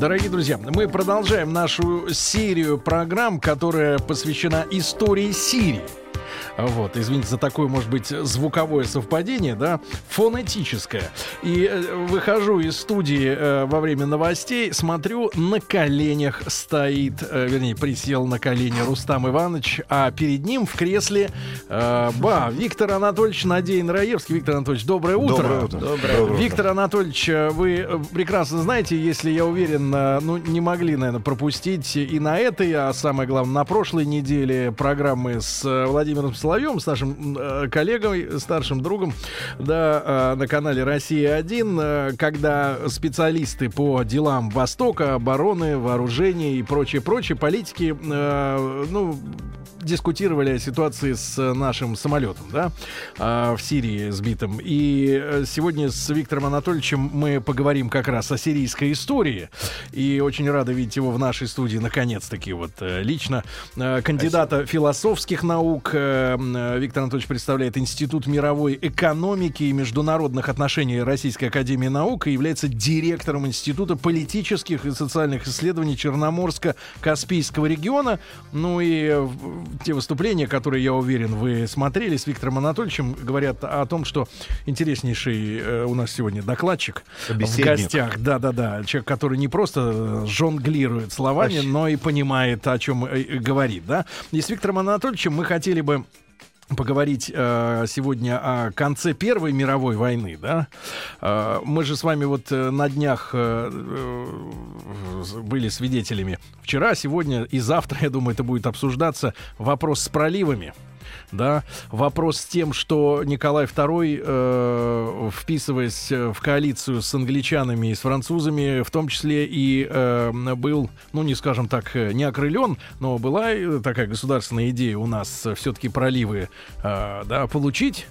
Дорогие друзья, мы продолжаем нашу серию программ, которая посвящена истории Сирии. Вот, извините за такое, может быть, звуковое совпадение, да, фонетическое. И э, выхожу из студии э, во время новостей, смотрю, на коленях стоит, э, вернее, присел на колени Рустам Иванович, а перед ним в кресле, э, ба, Виктор Анатольевич Надеин Раевский. Виктор Анатольевич, доброе утро. Доброе утро. Доброе утро. Виктор Анатольевич, вы прекрасно знаете, если я уверен, ну, не могли, наверное, пропустить и на этой, а самое главное, на прошлой неделе программы с Владимиром Соловьем, с нашим э, коллегой, старшим другом, да, э, на канале «Россия-1», э, когда специалисты по делам Востока, обороны, вооружения и прочее-прочее, политики, э, ну, дискутировали о ситуации с нашим самолетом, да, а, в Сирии сбитым. И э, сегодня с Виктором Анатольевичем мы поговорим как раз о сирийской истории. И очень рады видеть его в нашей студии, наконец-таки, вот э, лично. Э, Кандидата философских наук э, Виктор Анатольевич представляет Институт мировой экономики и международных отношений Российской Академии Наук и является директором Института политических и социальных исследований Черноморско-Каспийского региона. Ну и э, те выступления, которые, я уверен, вы смотрели с Виктором Анатольевичем, говорят о том, что интереснейший э, у нас сегодня докладчик в гостях. Да-да-да. Человек, который не просто жонглирует словами, Вообще. но и понимает, о чем э, говорит. Да? И с Виктором Анатольевичем мы хотели бы поговорить э, сегодня о конце Первой мировой войны, да? Э, мы же с вами вот э, на днях э, э, были свидетелями. Вчера, сегодня и завтра, я думаю, это будет обсуждаться вопрос с проливами. Да, вопрос с тем, что Николай II, э, вписываясь в коалицию с англичанами и с французами, в том числе и э, был, ну не скажем так, не окрылен, но была э, такая государственная идея у нас все-таки проливы э, да, получить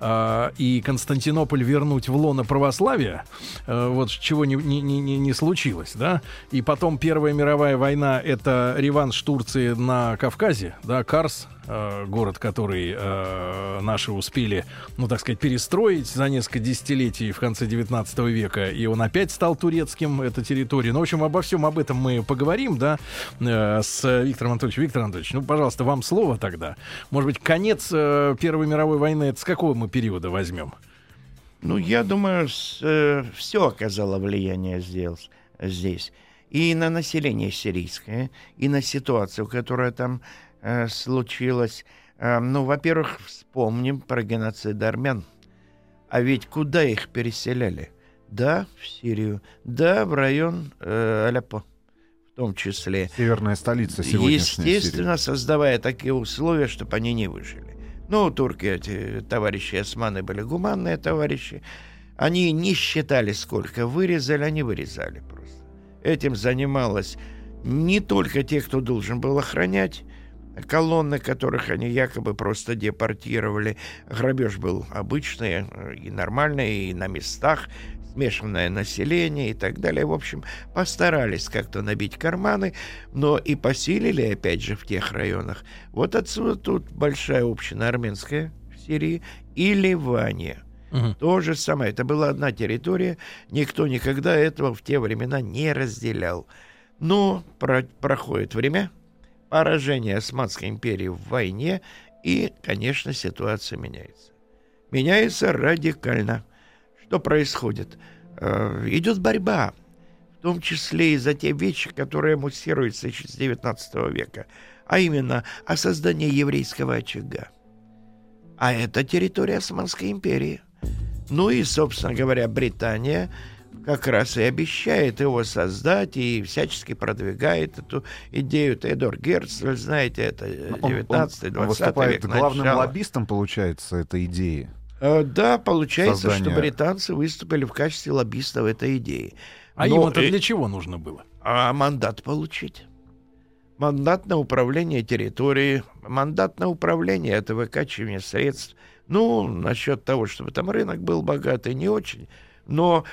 э, и Константинополь вернуть в лоно православия, э, вот чего не, не, не- не случилось, да. И потом Первая мировая война — это реванш Турции на Кавказе, да, Карс, э, город, который э, наши успели, ну, так сказать, перестроить за несколько десятилетий в конце 19 века, и он опять стал турецким, эта территория. Ну, в общем, обо всем об этом мы поговорим, да, э, с Виктором Анатольевичем. Виктор Анатольевич, ну, пожалуйста, вам слово тогда. Может быть, конец э, Первой мировой войны, это с какого мы периода возьмем? Ну, я думаю, все оказало влияние здесь. И на население сирийское, и на ситуацию, которая там э, случилась. Э, ну, во-первых, вспомним про геноцид армян. А ведь куда их переселяли? Да, в Сирию, да, в район э, Аляппо в том числе. Северная столица сегодняшней Естественно, создавая такие условия, чтобы они не выжили. Ну, турки, эти товарищи османы были гуманные товарищи. Они не считали, сколько вырезали, они вырезали просто. Этим занималась не только те, кто должен был охранять, колонны, которых они якобы просто депортировали. Грабеж был обычный э, и нормальный, и на местах, смешанное население и так далее. В общем, постарались как-то набить карманы, но и поселили, опять же, в тех районах. Вот отсюда тут большая община армянская в Сирии и Ливане. Мгм. То же самое. Это была одна территория. Никто никогда этого в те времена не разделял. Но про- проходит время, поражение Османской империи в войне, и, конечно, ситуация меняется. Меняется радикально. Что происходит? Э, идет борьба, в том числе и за те вещи, которые муссируются еще с 19 века, а именно о создании еврейского очага. А это территория Османской империи. Ну и, собственно говоря, Британия как раз и обещает его создать и всячески продвигает эту идею. Теодор Герцль, знаете, это Он- 19-20 он выступает век. главным начало. лоббистом, получается, этой идеи. Э, Да, получается, Создание. что британцы выступили в качестве лоббистов этой идеи. А Но, им это э, для чего нужно было? а мандат получить. мандат на управление территорией, мандат на управление — это выкачивание средств. Ну, насчет того, чтобы там рынок был богатый, не очень. Но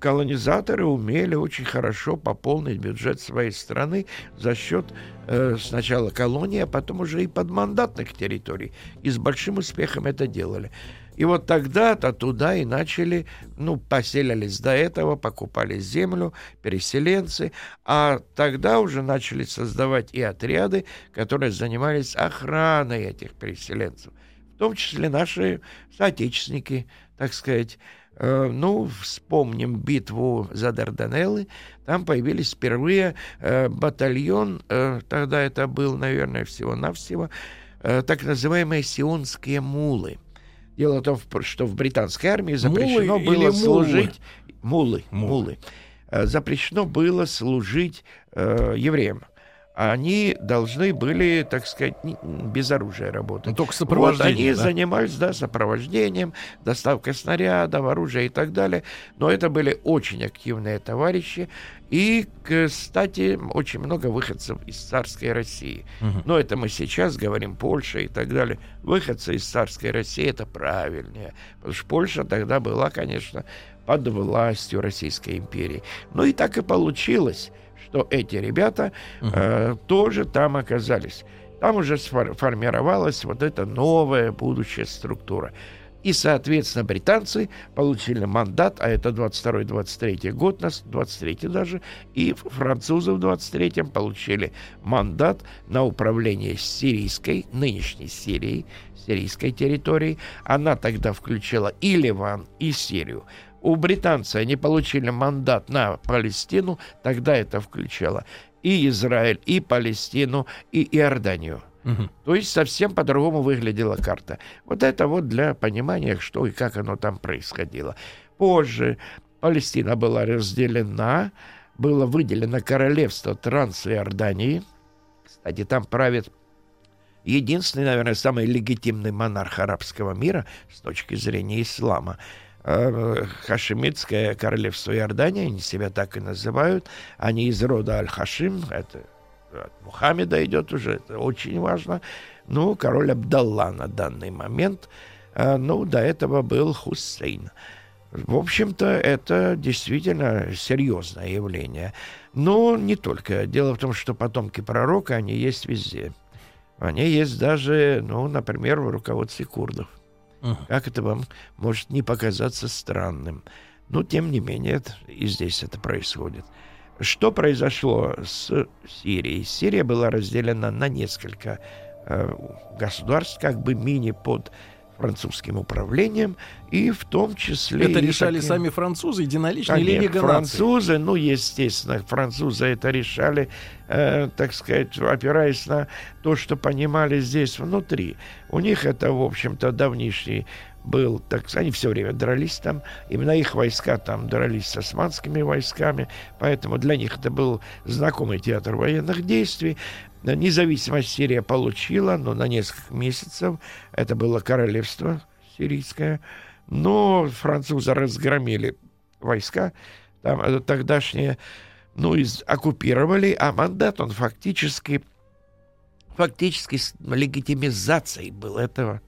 колонизаторы умели очень хорошо пополнить бюджет своей страны за счет э, сначала колонии, а потом уже и подмандатных территорий. И с большим успехом это делали. И вот тогда-то туда и начали, ну, поселились до этого, покупали землю, переселенцы, а тогда уже начали создавать и отряды, которые занимались охраной этих переселенцев. В том числе наши соотечественники, так сказать, ну, вспомним битву за Дарданеллы. Там появились впервые э, батальон, э, тогда это был, наверное, всего-навсего, так называемые сионские мулы. Дело в том, что в британской армии запрещено мулы было служить... Мулы, мулы. мулы. Запрещено было служить э, евреям они должны были, так сказать, без оружия работать. Ну, только сопровождение. Вот они да? занимались, да, сопровождением, доставкой снарядов, оружия и так далее. Но это были очень активные товарищи. И, кстати, очень много выходцев из царской России. Угу. Но это мы сейчас говорим, Польша и так далее. Выходцы из царской России это правильнее. Потому что Польша тогда была, конечно, под властью Российской империи. Ну и так и получилось что эти ребята угу. э, тоже там оказались. Там уже сформировалась вот эта новая будущая структура. И, соответственно, британцы получили мандат, а это 22-23 год, нас 23 даже, и французы в 23-м получили мандат на управление сирийской, нынешней Сирией, сирийской территорией. Она тогда включила и Ливан, и Сирию у британцев они получили мандат на Палестину, тогда это включало и Израиль, и Палестину, и Иорданию. Угу. То есть совсем по-другому выглядела карта. Вот это вот для понимания, что и как оно там происходило. Позже Палестина была разделена, было выделено королевство Трансиордании. Кстати, там правит единственный, наверное, самый легитимный монарх арабского мира с точки зрения ислама – Э, Хашемитское королевство Иордания, они себя так и называют. Они из рода Аль-Хашим, это от Мухаммеда идет уже, это очень важно. Ну, король Абдалла на данный момент. Э, ну, до этого был Хусейн. В общем-то, это действительно серьезное явление. Но не только. Дело в том, что потомки пророка, они есть везде. Они есть даже, ну, например, в руководстве курдов. Uh-huh. Как это вам может не показаться странным? Но, тем не менее, это, и здесь это происходит. Что произошло с Сирией? Сирия была разделена на несколько э, государств, как бы мини под французским управлением, и в том числе... Это решали такие... сами французы, единолично или Лига французы, ну, естественно, французы это решали, э, так сказать, опираясь на то, что понимали здесь внутри. У них это, в общем-то, давнишний был, так они все время дрались там, именно их войска там дрались с османскими войсками, поэтому для них это был знакомый театр военных действий. Независимость Сирия получила, но на несколько месяцев это было королевство сирийское. Но французы разгромили войска, там э, тогдашние, ну, из, оккупировали, а мандат он фактически, фактически легитимизацией был этого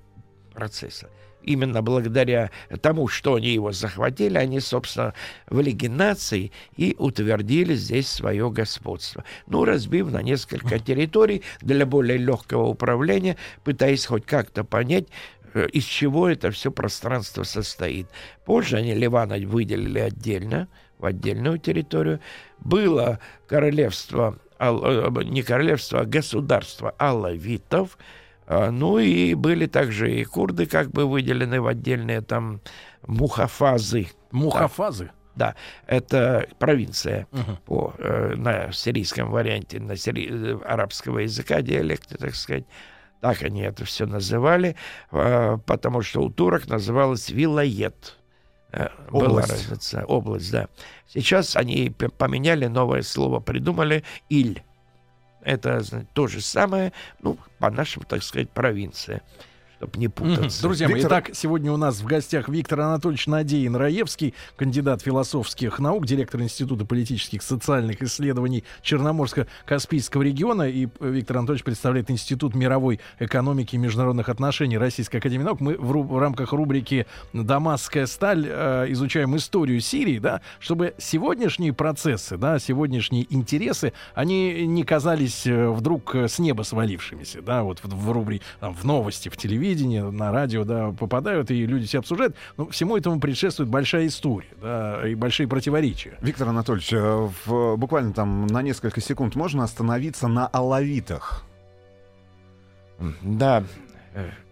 процесса именно благодаря тому, что они его захватили, они, собственно, в Лиге наций и утвердили здесь свое господство. Ну, разбив на несколько территорий для более легкого управления, пытаясь хоть как-то понять, э, из чего это все пространство состоит. Позже они Ливана выделили отдельно, в отдельную территорию. Было королевство, э, не королевство, а государство алавитов – ну и были также и курды как бы выделены в отдельные там мухафазы. Мухафазы? Да, это провинция uh-huh. по, э, на сирийском варианте, на сири... Э, арабского языка, диалекте, так сказать. Так они это все называли, э, потому что у турок называлось вилает. Э, область. Была разница. Область, да. Сейчас они поменяли новое слово, придумали «иль». Это то же самое, ну, по нашему, так сказать, провинция. Чтобы не путаться. Друзья мои, итак, сегодня у нас в гостях Виктор Анатольевич Надеин Раевский, кандидат философских наук, директор Института политических и социальных исследований Черноморско-Каспийского региона. И Виктор Анатольевич представляет Институт мировой экономики и международных отношений Российской Академии Наук. Мы в, ру- в рамках рубрики «Дамасская сталь» э, изучаем историю Сирии, да, чтобы сегодняшние процессы, да, сегодняшние интересы, они не казались э, вдруг э, с неба свалившимися, да, вот в, в рубрике, в новости, в телевидении, на радио, да, попадают, и люди все обсуждают. Но всему этому предшествует большая история, да, и большие противоречия. Виктор Анатольевич, э, в- буквально там на несколько секунд можно остановиться на алавитах? Да,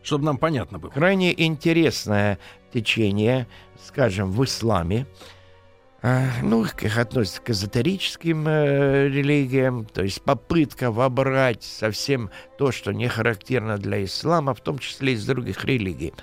Чтобы нам понятно было. крайне интересное течение, скажем, в исламе. А, Ну, их относятся к эзотерическим э, религиям, то есть попытка вобрать совсем то, что не характерно для ислама, в том числе из других религий.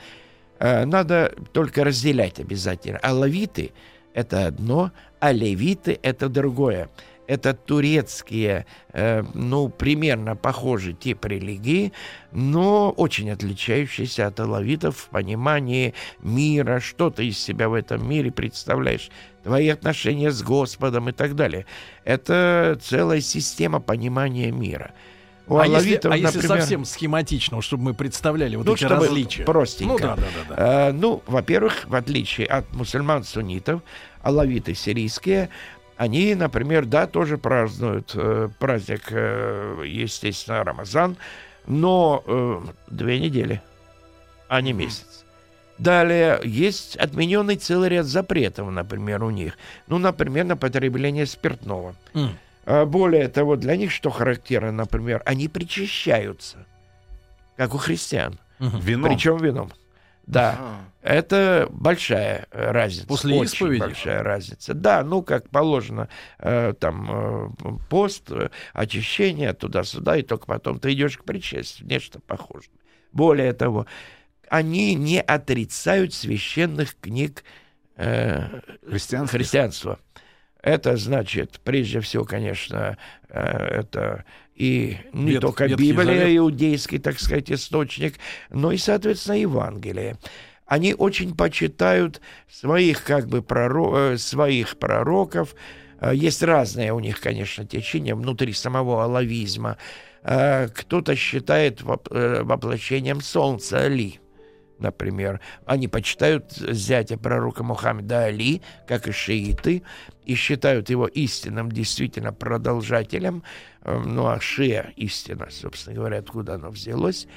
Э, Надо только разделять обязательно. Алавиты — это одно, а левиты — это другое. Это турецкие, э, ну, примерно похожий тип религии, но очень отличающийся от алавитов в понимании мира, что ты из себя в этом мире представляешь, твои отношения с Господом и так далее. Это целая система понимания мира. У а если, алавитов, а если например, совсем схематично, чтобы мы представляли вот Ну, эти различия? простенько. Ну да, да, да. да. Э, ну, во-первых, в отличие от мусульман-суннитов, алавиты сирийские, они, например, да, тоже празднуют э, праздник, э, естественно, Рамазан, но э, две недели, а не месяц. Далее есть отмененный целый ряд запретов, например, у них. Ну, например, на потребление спиртного. М. А Более того, для них что характерно, например, они причащаются, как у христиан. Вино. Причем вином. Да, это большая разница. После очень исповеди? большая разница. Да, ну, как положено, э, там э, пост, э, очищение туда-сюда, и только потом ты идешь к причастию. Нечто похожее. Более того, они не отрицают священных книг э, христианства. Это значит, прежде всего, конечно, э, это и не Вет- только Ветхий Библия, Завет. иудейский, так сказать, источник, но и, соответственно, Евангелие. Они очень почитают своих, как бы, проро- э, своих пророков. Э, Есть разные у них, конечно, течения внутри самого алавизма. Кто-то считает воп- воплощением солнца Али например. Они почитают зятя пророка Мухаммеда Али, как и шииты, и считают его истинным действительно продолжателем. Э, Ну, а шия истина, собственно говоря, откуда оно взялось.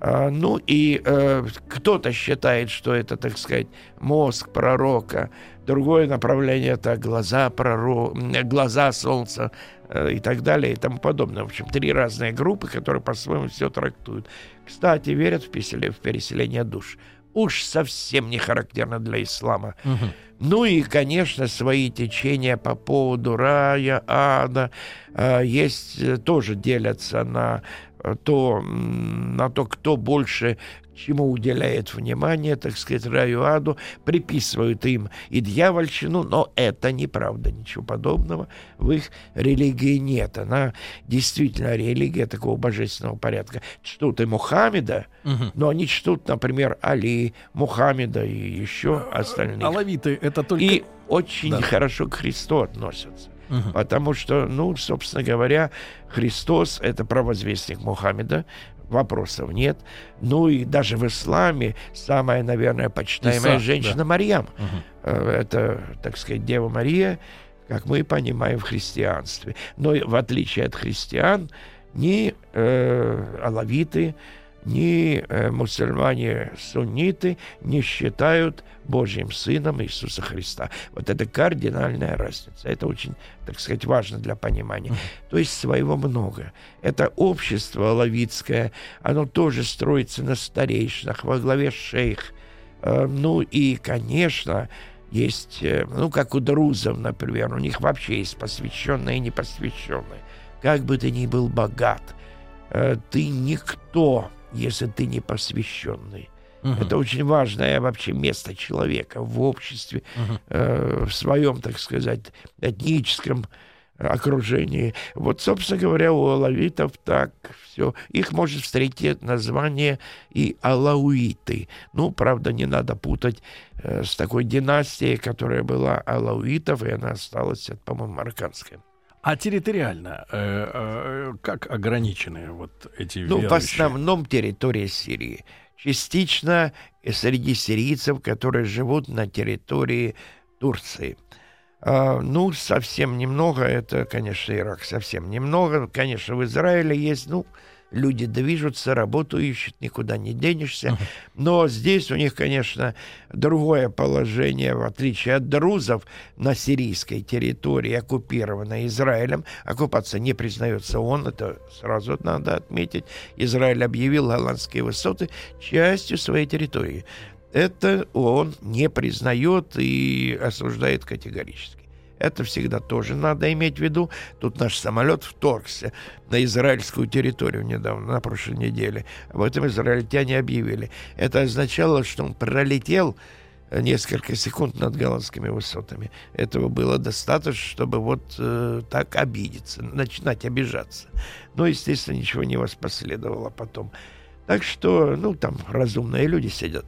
А, Ну и э, кто-то считает, что это, так сказать, мозг пророка, другое направление это глаза пророка, глаза солнца э, и так далее и тому подобное. В общем, три разные группы, которые по-своему все трактуют. Кстати, верят в переселение, в переселение душ. Уж совсем не характерно для ислама. Ну и, конечно, свои течения по поводу рая, ада. э, Есть, э, тоже делятся на то, на то, кто больше чему уделяет внимание, так сказать, раю, аду, приписывают им и дьявольщину, но это неправда, ничего подобного в их религии нет. Она действительно религия такого божественного порядка. Чтут и Мухаммеда, но они чтут, например, Али, Мухаммеда и еще остальных. Алавиты это только... И очень Да. хорошо к Христу относятся. Потому что, ну, собственно говоря, Христос — это провозвестник Мухаммеда, вопросов нет. Ну и даже в исламе самая, наверное, почитаемая Иса, женщина Марьям. Мгм. Э, Это, так сказать, Дева Мария, как мы понимаем в христианстве. Но в отличие от христиан, ни э, алавиты, ни э, мусульмане-сунниты не считают Божьим Сыном Иисуса Христа. Вот это кардинальная разница. Это очень, так сказать, важно для понимания. То есть своего много. Это общество алавитское, оно тоже строится на старейшинах, во главе шейх. Э, Ну и, конечно, есть, э, ну, как у друзов, например, у них вообще есть посвященные и непосвященные. Как бы ты ни был богат, ты никто, если ты не посвященный. Мгм. Это очень важное вообще место человека в обществе, Мгм. э, в своем, так сказать, этническом окружении. Вот, собственно говоря, у алавитов так все. Их может встретить название и алауиты. Ну, правда, не надо путать э, с такой династией, которая была алауитов, и она осталась, по-моему, марокканская. А территориально э, э, как ограничены вот эти Ну, верующие? в основном территория Сирии. Частично среди сирийцев, которые живут на территории Турции. А, ну, совсем немного, это, конечно, Ирак, совсем немного. Конечно, в Израиле есть, ну, люди движутся, работу ищут, никуда не денешься. Но здесь у них, конечно, другое положение, в отличие от друзов на сирийской территории, оккупированной Израилем. Оккупация не признается он, это сразу надо отметить. Израиль объявил голландские высоты частью своей территории. Это он не признает и осуждает категорически. Это всегда тоже надо иметь в виду. Тут наш самолет вторгся на израильскую территорию недавно, на прошлой неделе. Об этом израильтяне объявили. Это означало, что он пролетел несколько секунд над голландскими высотами. Этого было достаточно, чтобы вот э, так обидеться, начинать обижаться. Но, естественно, ничего не воспоследовало потом. Так что, ну, там разумные люди сидят,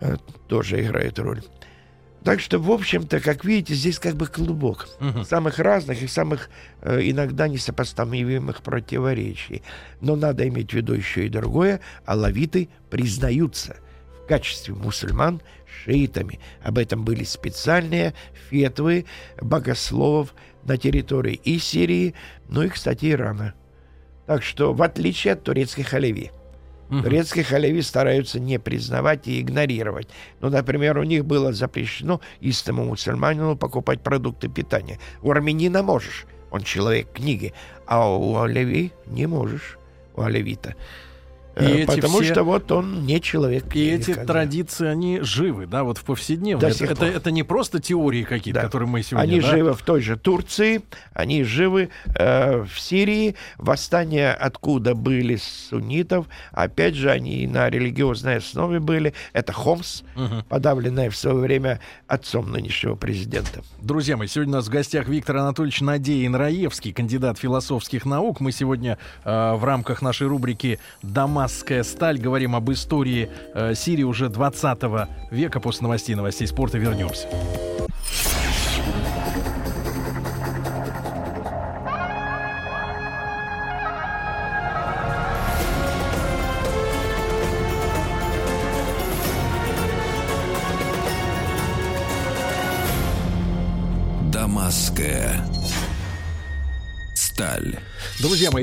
э, тоже играет роль. Так что, в общем-то, как видите, здесь как бы клубок Мгм. самых разных и самых э, иногда несопоставимых противоречий. Но надо иметь в виду еще и другое. Алавиты признаются в качестве мусульман шиитами. Об этом были специальные фетвы богословов на территории и Сирии, ну и, кстати, Ирана. Так что, в отличие от турецких алеви, Мгм. Турецких алеви стараются не признавать и игнорировать. Ну, например, у них было запрещено истому мусульманину покупать продукты питания. У армянина можешь, он человек книги, а у алеви не можешь, у алевита. И Э, эти Потому все- что вот он не человек И книги. эти традиции, они живы, да, вот в повседневной. До Это, это, это не просто теории какие-то, Да. которые мы сегодня... Они да? живы в той же Турции, они живы э, в Сирии. Восстания откуда были суннитов, опять же, они на религиозной основе были. Это Хомс, Мгм. подавленная в свое время отцом нынешнего президента. Друзья мои, сегодня у нас в гостях Виктор Анатольевич Надеин Раевский, кандидат философских наук. Мы сегодня э, в рамках нашей рубрики «Дамасская сталь» говорим об истории э, Сирии уже 20 века. После новостей новостей спорта вернемся.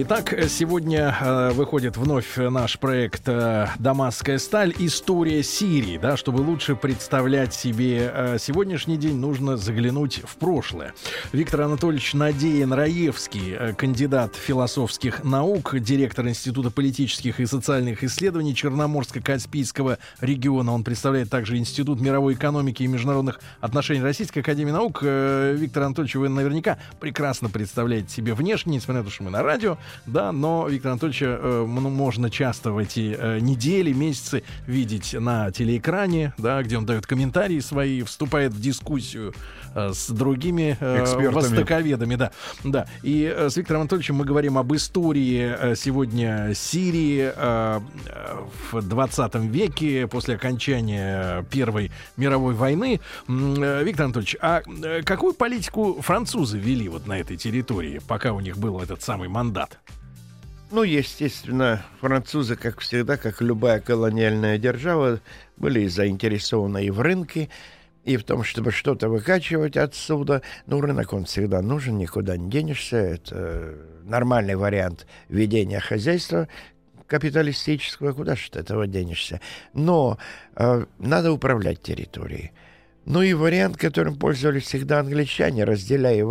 Итак, сегодня э, выходит вновь наш проект э, «Дамасская сталь. История Сирии». Да, чтобы лучше представлять себе э, сегодняшний день, нужно заглянуть в прошлое. Виктор Анатольевич Надеин Раевский, кандидат философских наук, директор Института политических и социальных исследований Черноморско-Каспийского региона. Он представляет также Институт мировой экономики и международных отношений Российской Академии Наук. Виктор Анатольевич, вы наверняка прекрасно представляете себе внешне, несмотря на то, что мы на радио, да, но Виктора Анатольевича э, можно часто в эти э, недели, месяцы видеть на телеэкране, да, где он дает комментарии свои, вступает в дискуссию э, с другими э, Экспертами. востоковедами, да, да. И э, с Виктором Анатольевичем мы говорим об истории э, сегодня Сирии э, в 20 веке после окончания Первой мировой войны. Э, Виктор Анатольевич, а э, какую политику французы вели вот на этой территории, пока у них был этот самый мандат? Ну, естественно, французы, как всегда, как любая колониальная держава, были заинтересованы и в рынке, и в том, чтобы что-то выкачивать отсюда. Ну, рынок, он всегда нужен, никуда не денешься. Это нормальный вариант ведения хозяйства капиталистического. Куда же ты этого денешься? Но э, надо управлять территорией. Ну и вариант, которым пользовались всегда англичане, разделяя и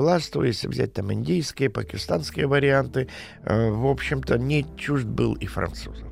если взять там индийские, пакистанские варианты, э, в общем-то, не чужд был и французов.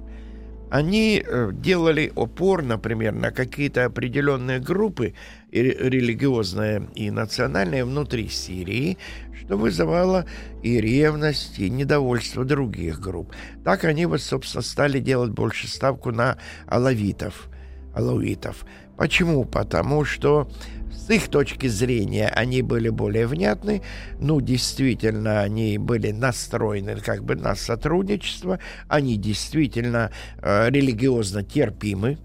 Они э, делали опор, например, на какие-то определенные группы и ре- религиозные и национальные внутри Сирии, что вызывало и ревность, и недовольство других групп. Так они вот, собственно, стали делать больше ставку на алавитов. алауитов. Почему? Потому что С их точки зрения они были более внятны. Ну, действительно, они были настроены как бы на сотрудничество. Они действительно э, религиозно терпимы.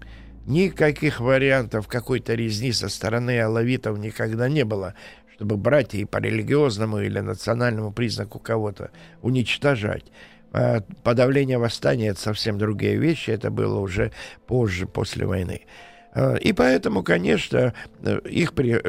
Никаких вариантов какой-то резни со стороны алавитов никогда не было, чтобы братья по религиозному или национальному признаку кого-то уничтожать. А подавление восстания — это совсем другие вещи, это было уже позже, после войны. А, и поэтому, конечно, их при...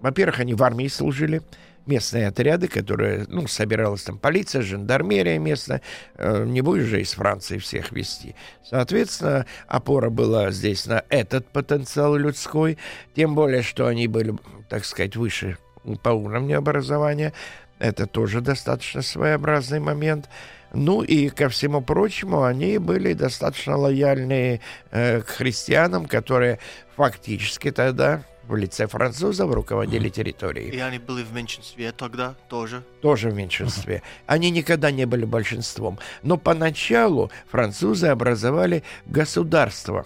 Во-первых, они в армии служили, местные отряды, которые, ну, собиралась там полиция, жандармерия местная, э, не будешь же из Франции всех вести. Соответственно, опора была здесь на этот потенциал людской, тем более, что они были, так сказать, выше по уровню образования. Это тоже достаточно своеобразный момент. Ну и ко всему прочему, они были достаточно лояльны э, к христианам, которые фактически тогда в лице французов руководили территорией. И они были в меньшинстве тогда тоже? Тоже в меньшинстве. Они никогда не были большинством. Но поначалу французы образовали государство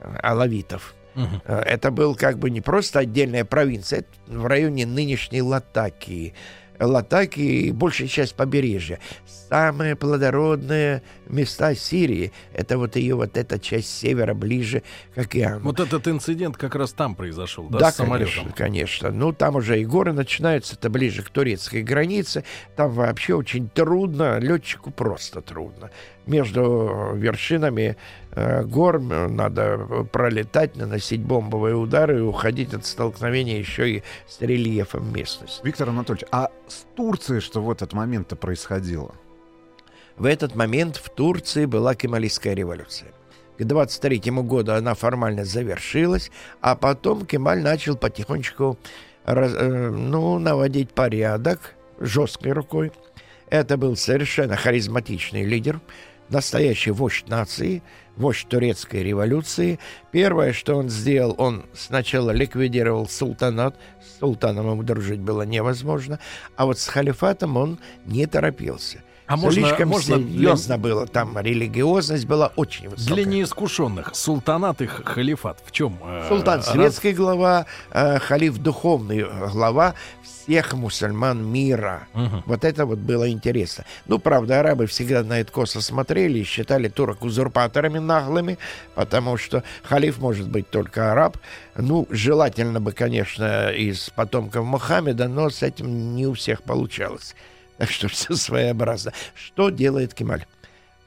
э, алавитов. Угу. Это был как бы не просто отдельная провинция, это в районе нынешней Латакии. Латакии большая часть побережья. Самые плодородные места Сирии — это вот ее вот эта часть севера, ближе к океану. Вот этот инцидент как раз там произошел, да, да с самолетом? конечно, конечно. Ну, там уже и горы начинаются, это ближе к турецкой границе. Там вообще очень трудно, летчику просто трудно. Между вершинами э, гор надо пролетать, наносить бомбовые удары и уходить от столкновения еще и с рельефом местности. Виктор Анатольевич, а с Турцией что в этот момент-то происходило? В этот момент в Турции была Кемалийская революция. К 23 году она формально завершилась, а потом Кемаль начал потихонечку раз, э, ну, наводить порядок жесткой рукой. Это был совершенно харизматичный лидер, настоящий вождь нации, вождь турецкой революции. Первое, что он сделал, он сначала ликвидировал султанат. С султаном ему дружить было невозможно. А вот с халифатом он не торопился. А Слишком можно, можно серьезно для... было. Там религиозность была очень высокая. Для неискушенных султанат и халифат в чем? Э, Султан светский раз... глава, э, халиф духовный э, глава всех мусульман мира. Угу. Вот это вот было интересно. Ну, правда, арабы всегда на это косо смотрели и считали турок узурпаторами наглыми, потому что халиф может быть только араб. Ну, желательно бы, конечно, из потомков Мухаммеда, но с этим не у всех получалось. Так что все своеобразно. Что делает Кемаль?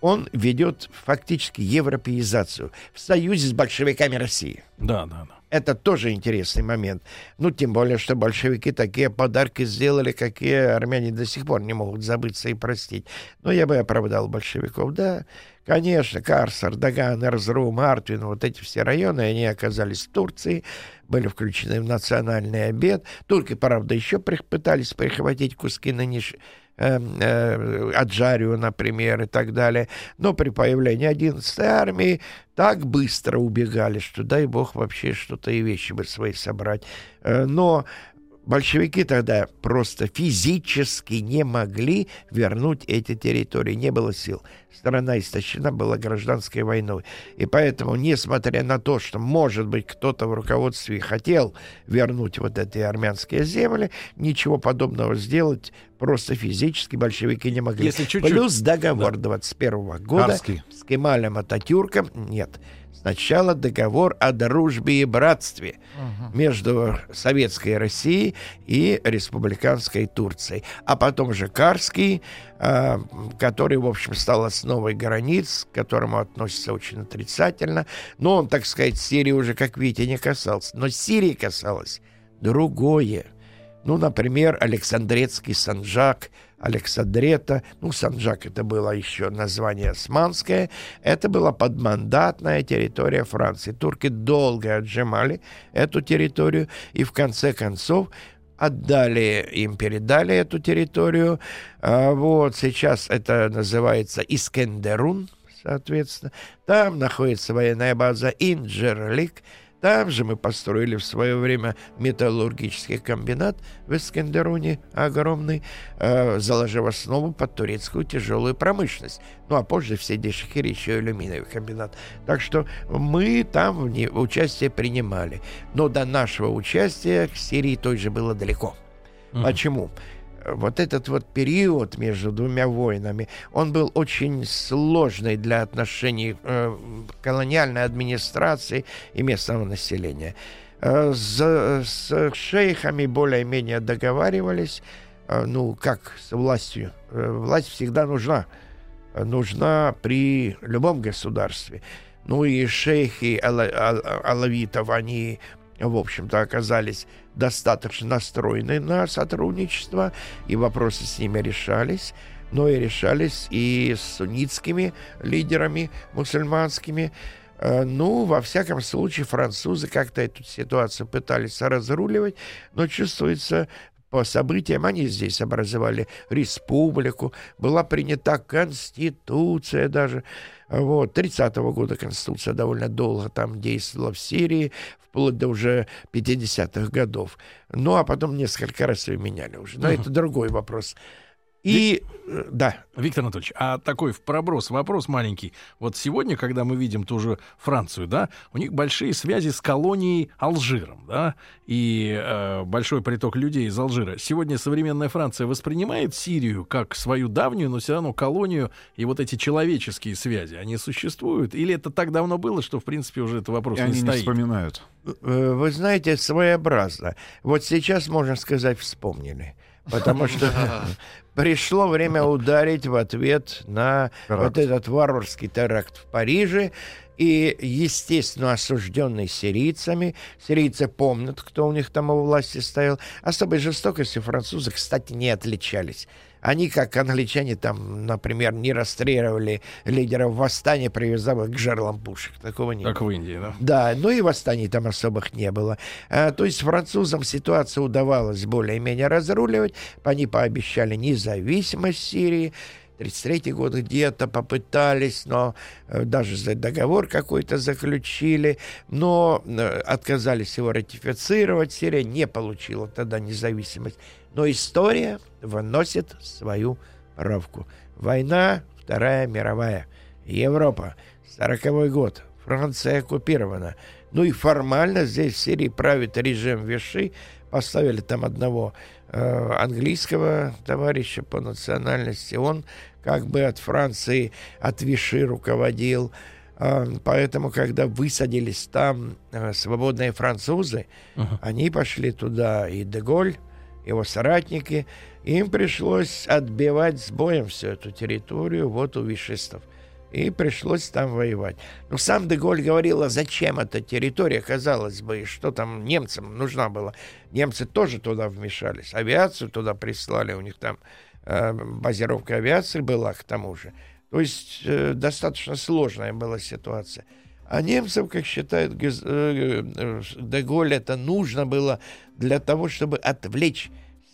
Он ведет фактически европеизацию в союзе с большевиками России. Да, да, да. Это тоже интересный момент. Ну, тем более, что большевики такие подарки сделали, какие армяне до сих пор не могут забыться и простить. Но я бы оправдал большевиков. Да, конечно, Карсар, Даган, Эрзрум, Артвин, вот эти все районы, они оказались в Турции, были включены в национальный обед. Турки, правда, еще пытались прихватить куски нынешней Эм, э, Аджарию, например, и так далее. Но при появлении 11-й армии так быстро убегали, что дай бог вообще что-то и вещи бы свои собрать. Э, но большевики тогда просто физически не могли вернуть эти территории, не было сил. Страна истощена была гражданской войной. И поэтому, несмотря на то, что, может быть, кто-то в руководстве хотел вернуть вот эти армянские земли, ничего подобного сделать просто физически большевики не могли. Если чуть-чуть... Плюс договор да. 21 -го года Карский. с Кемалем Ататюрком, нет, Сначала договор о дружбе и братстве угу. между Советской Россией и Республиканской Турцией. А потом же Карский, э, который, в общем, стал основой границ, к которому относится очень отрицательно. Но он, так сказать, Сирии уже, как видите, не касался. Но Сирии касалось другое. Ну, например, Александрецкий Санжак – Александрета, ну, Санджак это было еще название османское, это была подмандатная территория Франции. Турки долго отжимали эту территорию и в конце концов отдали, им передали эту территорию. А вот сейчас это называется Искендерун, соответственно. Там находится военная база Инджерлик, Там же мы построили в свое время металлургический комбинат в Искандеруне огромный, э, заложив основу под турецкую тяжелую промышленность. Ну а позже в Сидишихире еще и алюминиевый комбинат. Так что мы там в не- участие принимали. Но до нашего участия к Сирии той же было далеко. Почему? Вот этот вот период между двумя войнами, он был очень сложный для отношений э, колониальной администрации и местного населения. Э, с, с шейхами более-менее договаривались, э, ну, как с властью. Э, власть всегда нужна. Нужна при любом государстве. Ну и шейхи ала- ал- алавитов, они, в общем-то, оказались достаточно настроены на сотрудничество, и вопросы с ними решались. Но и решались и с суннитскими лидерами мусульманскими. Э, Ну, во всяком случае, французы как-то эту ситуацию пытались разруливать, но чувствуется по событиям, они здесь образовали республику, была принята конституция даже. Вот, 30-го года конституция довольно долго там действовала в Сирии, вплоть до уже 50-х годов. Ну, а потом несколько раз ее меняли уже. Но это другой вопрос. И, да, Виктор Анатольевич, а такой в проброс вопрос маленький. Вот сегодня, когда мы видим ту же Францию, да, у них большие связи с колонией Алжиром, да, и э, большой приток людей из Алжира. Сегодня современная Франция воспринимает Сирию как свою давнюю, но все равно колонию, и вот эти человеческие связи, они существуют? Или это так давно было, что, в принципе, уже этот вопрос И не они не стоит? вспоминают. Э, Вы знаете, своеобразно. Вот сейчас, можно сказать, вспомнили. Потому что пришло время ударить в ответ на вот этот варварский теракт в Париже. И, естественно, осужденный сирийцами. Сирийцы помнят, кто у них там у власти стоял. Особой жестокостью французы, кстати, не отличались. Они, как англичане, там, например, не расстреливали лидеров восстания, привязав их к жерлам пушек. Такого не Как в Индии, да? да, ну и восстаний там особых не было. А, то есть французам ситуацию удавалось более-менее разруливать. Они пообещали независимость Сирии. 33 год где-то попытались, но э, даже договор какой-то заключили, но э, отказались его ратифицировать. Сирия не получила тогда независимость. Но история выносит свою правку. Война, Вторая мировая, Европа, 40 год, Франция оккупирована. Ну и формально здесь в Сирии правит режим Виши. Поставили там одного английского товарища по национальности. Он как бы от Франции, от Виши руководил. А, Поэтому, когда высадились там э, свободные французы, они пошли туда, и Деголь, его соратники, им пришлось отбивать с боем всю эту территорию вот у вишистов. И пришлось там воевать. Но сам Деголь говорил, а зачем эта территория, казалось бы, и что там немцам нужна была. Немцы тоже туда вмешались, авиацию туда прислали, у них там э, базировка авиации была к тому же. То есть э, достаточно сложная была ситуация. А немцам, как считает э, э, Деголь, это нужно было для того, чтобы отвлечь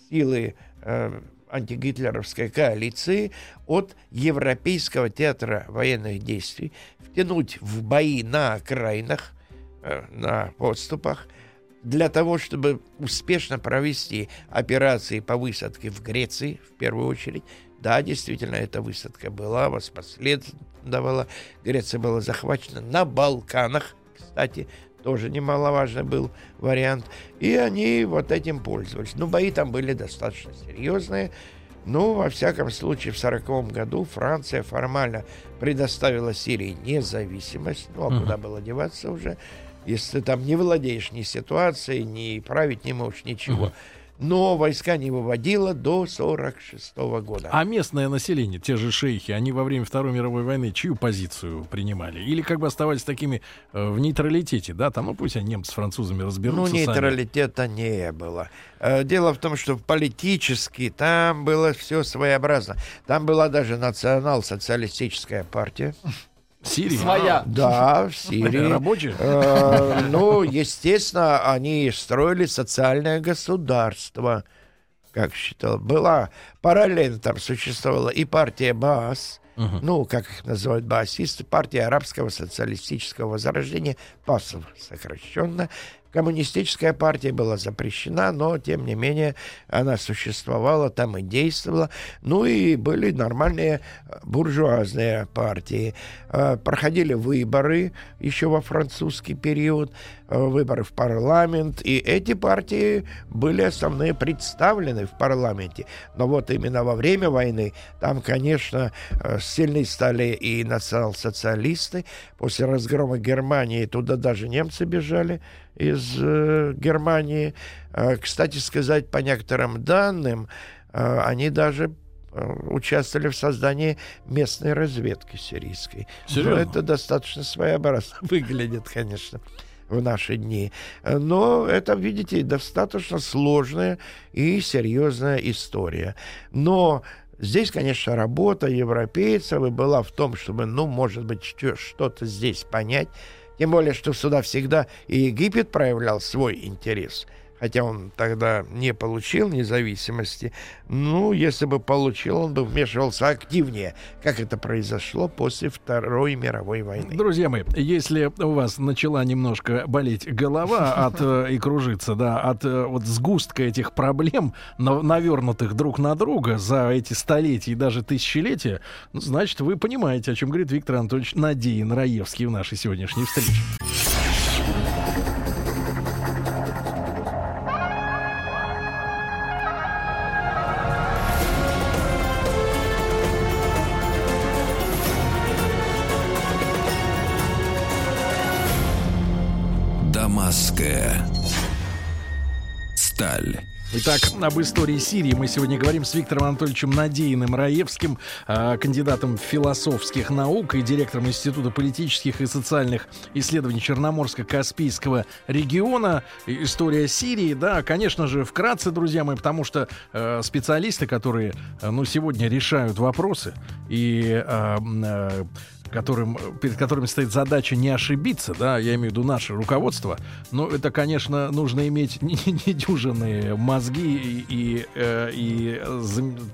силы э, антигитлеровской коалиции от Европейского театра военных действий, втянуть в бои на окраинах, э, на подступах, для того, чтобы успешно провести операции по высадке в Греции, в первую очередь. Да, действительно, эта высадка была, воспоследовала. Греция была захвачена на Балканах, кстати, тоже немаловажный был вариант. И они вот этим пользовались. Ну, бои там были достаточно серьезные. Ну, во всяком случае, в 1940 году Франция формально предоставила Сирии независимость. Ну, а куда было деваться уже, если ты там не владеешь ни ситуацией, ни править не можешь, ничего. Но войска не выводила до 1946 года. А местное население, те же шейхи, они во время Второй мировой войны чью позицию принимали? Или как бы оставались такими э, в нейтралитете, да? Там, ну пусть они немцы с французами Ну, разберутся сами. нейтралитета не было. Э, Дело в том, что политически там было все своеобразно. Там была даже национал-социалистическая партия. Сирия? Своя. Да, в Сирии. Рабочие? Э, Ну, естественно, они строили социальное государство. Как считал, была Параллельно там существовала и партия БААС, ну, как их называют баасисты, партия арабского социалистического возрождения, ПАСов сокращенно. Коммунистическая партия была запрещена, но, тем не менее, она существовала, там и действовала. Ну и были нормальные э, буржуазные партии. Э, Проходили выборы еще во французский период, э, выборы в парламент, и эти партии были основные представлены в парламенте. Но вот именно во время войны там, конечно, сильны стали и национал-социалисты. После разгрома Германии туда даже немцы бежали из э, Германии. Э, кстати сказать, по некоторым данным, э, они даже э, участвовали в создании местной разведки сирийской. Серьезно? Но это достаточно своеобразно выглядит, конечно, в наши дни. Но это, видите, достаточно сложная и серьезная история. Но Здесь, конечно, работа европейцев и была в том, чтобы, ну, может быть, что-то здесь понять. Тем более, что сюда всегда и Египет проявлял свой интерес. Хотя он тогда не получил независимости. Ну, если бы получил, он бы вмешивался активнее, как это произошло после Второй мировой войны. Друзья мои, если у вас начала немножко болеть голова от э, и кружиться, да, от э, вот сгустка этих проблем, на- навернутых друг на друга за эти столетия и даже тысячелетия, ну, значит, вы понимаете, о чем говорит Виктор Анатольевич Надеин Раевский в нашей сегодняшней встрече. Дамасская сталь. Итак, об истории Сирии мы сегодня говорим с Виктором Анатольевичем Надеиным Раевским, э, кандидатом философских наук и директором Института политических и социальных исследований Черноморско-Каспийского региона. История Сирии, да, конечно же, вкратце, друзья мои, потому что э, специалисты, которые, э, ну, сегодня решают вопросы и которым, перед которыми стоит задача не ошибиться, да, я имею в виду наше руководство, но это, конечно, нужно иметь не- не- недюжинные мозги и, и, э, и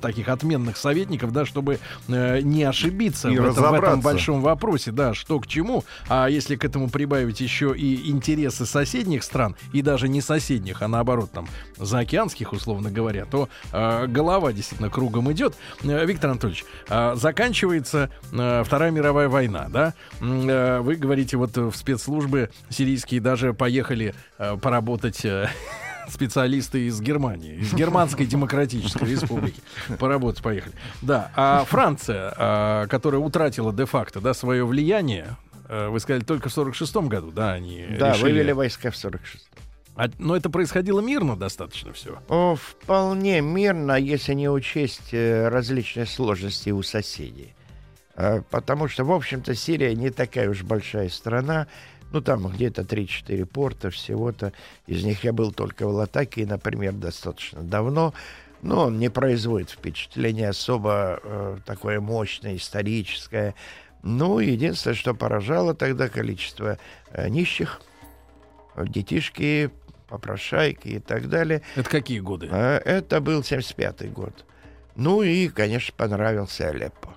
таких отменных советников, да, чтобы э, не ошибиться И в, этом, в этом большом вопросе, да, что к чему, а если к этому прибавить еще и интересы соседних стран, и даже не соседних, а наоборот, там, заокеанских, условно говоря, то э, голова действительно кругом идет. Э, Виктор Анатольевич, э, заканчивается э, Вторая мировая война, да? Э, Вы говорите, вот э, в спецслужбы сирийские даже поехали э, поработать специалисты из Германии, из Германской Демократической Республики. Поработать поехали. Да, а Франция, которая утратила де-факто да, свое влияние, вы сказали, только в 46-м году, да, они Да, решили... вывели войска в 46 А, но это происходило мирно достаточно все. О, вполне мирно, если не учесть э, различные сложности у соседей. Э, Потому что, в общем-то, Сирия не такая уж большая страна. Ну, там где-то 3-4 порта всего-то. Из них я был только в Латакии, например, достаточно давно. Но он не производит впечатление особо э, такое мощное, историческое. Ну, единственное, что поражало тогда количество э, нищих, э, детишки, попрошайки и так далее. Это какие годы? А, Это был 75-й год. Ну и, конечно, понравился Алеппо.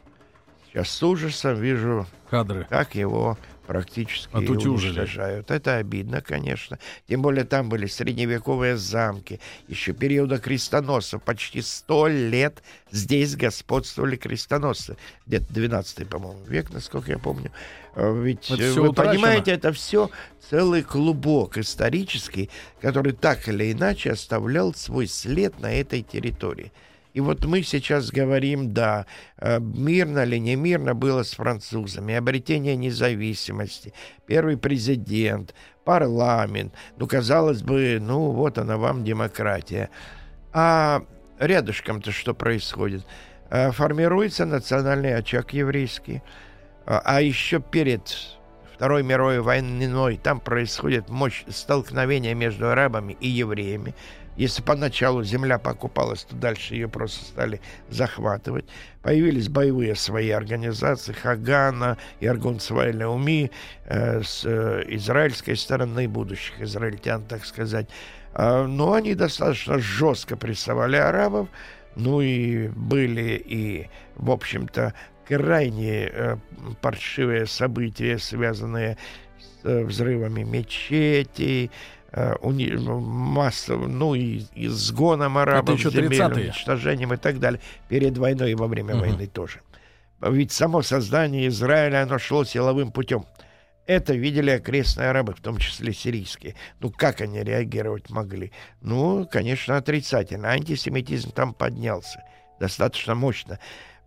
Сейчас с ужасом вижу, Кадры. как его практически Отутюжили. уничтожают. Это обидно, конечно. Тем более там были средневековые замки, еще периода крестоносцев. Почти сто лет здесь господствовали крестоносцы. Где-то 12 по-моему, век, насколько я помню. А Ведь, Это э, вы утрачено. понимаете, это все целый клубок исторический, который так или иначе оставлял свой след на этой территории. И вот мы сейчас говорим, да, э, мирно ли, не мирно было с французами, обретение независимости, первый президент, парламент. Ну, казалось бы, ну, вот она вам демократия. А рядышком-то что происходит? Э, Формируется национальный очаг еврейский. А а еще перед Второй мировой войной там происходит мощь столкновения между арабами и евреями. Если поначалу земля покупалась, то дальше ее просто стали захватывать. Появились боевые свои организации Хагана, Иргун Свайлеуми э, с э, израильской стороны, будущих израильтян, так сказать. А, но они достаточно жестко прессовали арабов. Ну и были и, в общем-то, крайне э, паршивые события, связанные с э, взрывами мечетей, э, уни... массов, ну и изгоном арабов, еще земель, 30-е. уничтожением и так далее. Перед войной и во время войны тоже. Ведь само создание Израиля, оно шло силовым путем. Это видели окрестные арабы, в том числе сирийские. Ну, как они реагировать могли? Ну, конечно, отрицательно. Антисемитизм там поднялся достаточно мощно.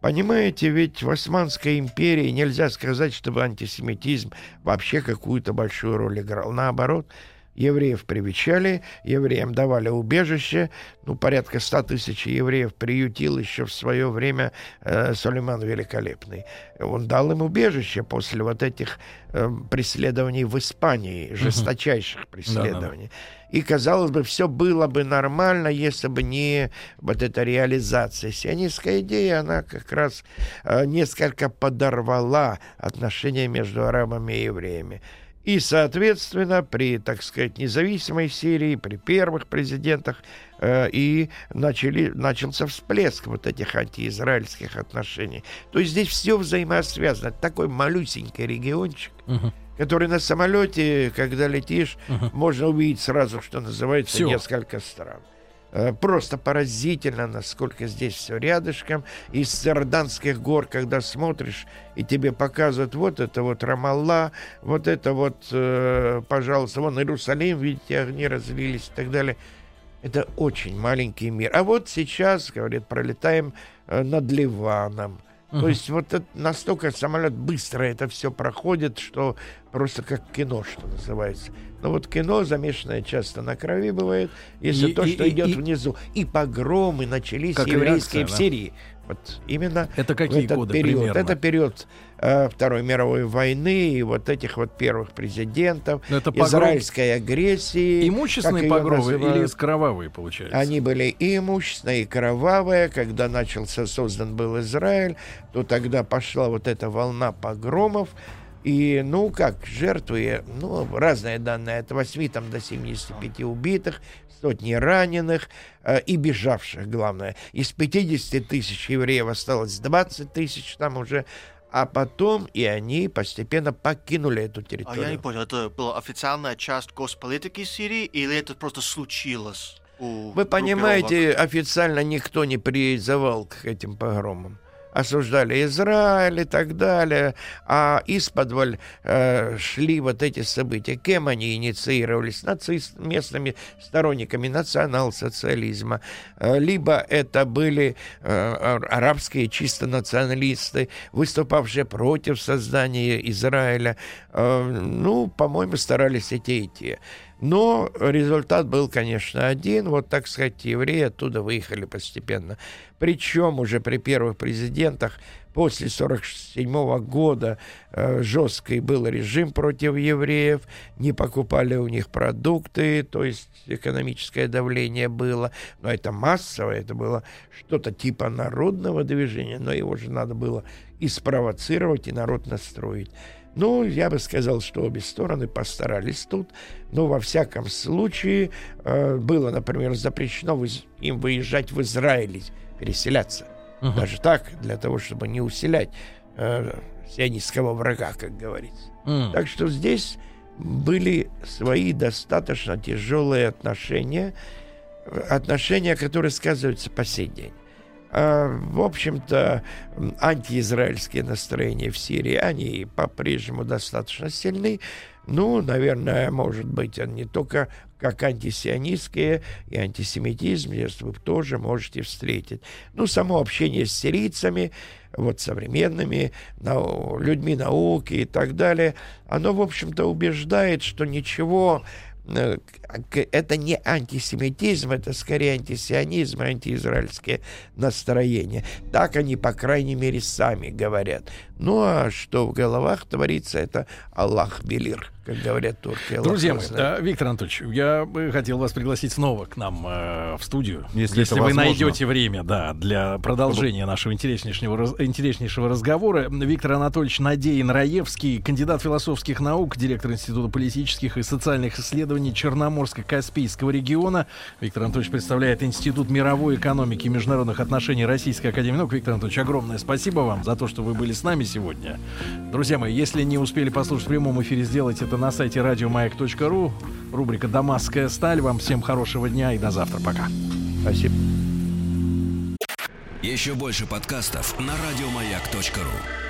Понимаете, ведь в Османской империи нельзя сказать, чтобы антисемитизм вообще какую-то большую роль играл. Наоборот, евреев привечали, евреям давали убежище. Ну, порядка ста тысяч евреев приютил еще в свое время э, Сулейман Великолепный. Он дал им убежище после вот этих э, преследований в Испании, жесточайших преследований. И, казалось бы, все было бы нормально, если бы не вот эта реализация. Сионистская идея, она как раз э, несколько подорвала отношения между арабами и евреями. И, соответственно, при, так сказать, независимой Сирии, при первых президентах, э, и начали, начался всплеск вот этих антиизраильских отношений. То есть здесь все взаимосвязано. Такой малюсенький региончик, Мгм. который на самолете, когда летишь, Мгм. можно увидеть сразу, что называется, Всё. несколько стран. Э, Просто поразительно, насколько здесь все рядышком. Из Сарданских гор, когда смотришь, и тебе показывают вот это вот Рамалла, вот это вот, э, пожалуйста, вон Иерусалим, видите, огни развились и так далее. Это очень маленький мир. А вот сейчас, говорит, пролетаем э, над Ливаном. То Мгм. есть вот это настолько самолет быстро это все проходит, что просто как кино, что называется. Но вот кино, замешанное часто на крови бывает, если И- то, и- что и- идет и- внизу. И погромы начались еврейские реакция, в да. Вот именно Это в какие этот годы период. примерно? Это период э, Второй мировой войны и вот этих вот первых президентов, Ну, это погром- израильской агрессии. Имущественные погромы называют. или кровавые, получается? Они были и имущественные, и кровавые. Когда начался, создан был Израиль, то тогда пошла вот эта волна погромов. И, ну, как, жертвы, ну, разные данные, от 8 там, до 75 убитых, сотни раненых э, и бежавших, главное. Из 50 тысяч евреев осталось 20 тысяч там уже, а потом и они постепенно покинули эту А территорию. я не понял, это была официальная часть госполитики Сирии или это просто случилось? у Вы понимаете, официально никто не призывал к этим погромам. Осуждали Израиль и так далее, а из-под шли вот эти события. Кем они инициировались? Нацист, местными сторонниками национал-социализма. Э, Либо это были э, ар- арабские чисто националисты, выступавшие против создания Израиля. Э, Ну, по-моему, старались и те, и те. Но результат был, конечно, один. Вот, так сказать, евреи оттуда выехали постепенно. Причем уже при первых президентах после 1947 года э, жесткий был режим против евреев, не покупали у них продукты, то есть экономическое давление было. Но это массовое, это было что-то типа народного движения, но его же надо было и спровоцировать, и народ настроить. Ну, я бы сказал, что обе стороны постарались тут. Но во всяком случае э, было, например, запрещено выез- им выезжать в Израиль, переселяться. Мгм. Даже так, для того, чтобы не усилять э, сионистского врага, как говорится. М. Так что здесь были свои достаточно тяжелые отношения, э, отношения, которые сказываются по сей день. А, в общем-то, антиизраильские настроения в Сирии, они по-прежнему достаточно сильны. Ну, наверное, может быть, не только как антисионистские и антисемитизм, здесь вы тоже можете встретить. Ну, само общение с сирийцами, вот современными людьми науки и так далее, оно, в общем-то, убеждает, что ничего это не антисемитизм, это скорее антисионизм, антиизраильские настроения. Так они, по крайней мере, сами говорят. Ну, а что в головах творится, это Аллах Белир, как говорят турки. Аллах Друзья мои, э, Виктор Анатольевич, я бы хотел вас пригласить снова к нам э, в студию. Если это вы возможно. найдете время, да, для продолжения нашего интереснейшего, раз- интереснейшего разговора. Виктор Анатольевич Надеин Раевский, кандидат философских наук, директор Института политических и социальных исследований исследований Черноморско-Каспийского региона. Виктор Анатольевич представляет Институт мировой экономики и международных отношений Российской Академии наук. Виктор Анатольевич, огромное спасибо вам за то, что вы были с нами сегодня. Друзья мои, если не успели послушать в прямом эфире, сделайте это на сайте радиомаяк.ру. Рубрика «Дамасская сталь». Вам всем хорошего дня и до завтра. Пока. Спасибо. Еще больше подкастов на радиомаяк.ру.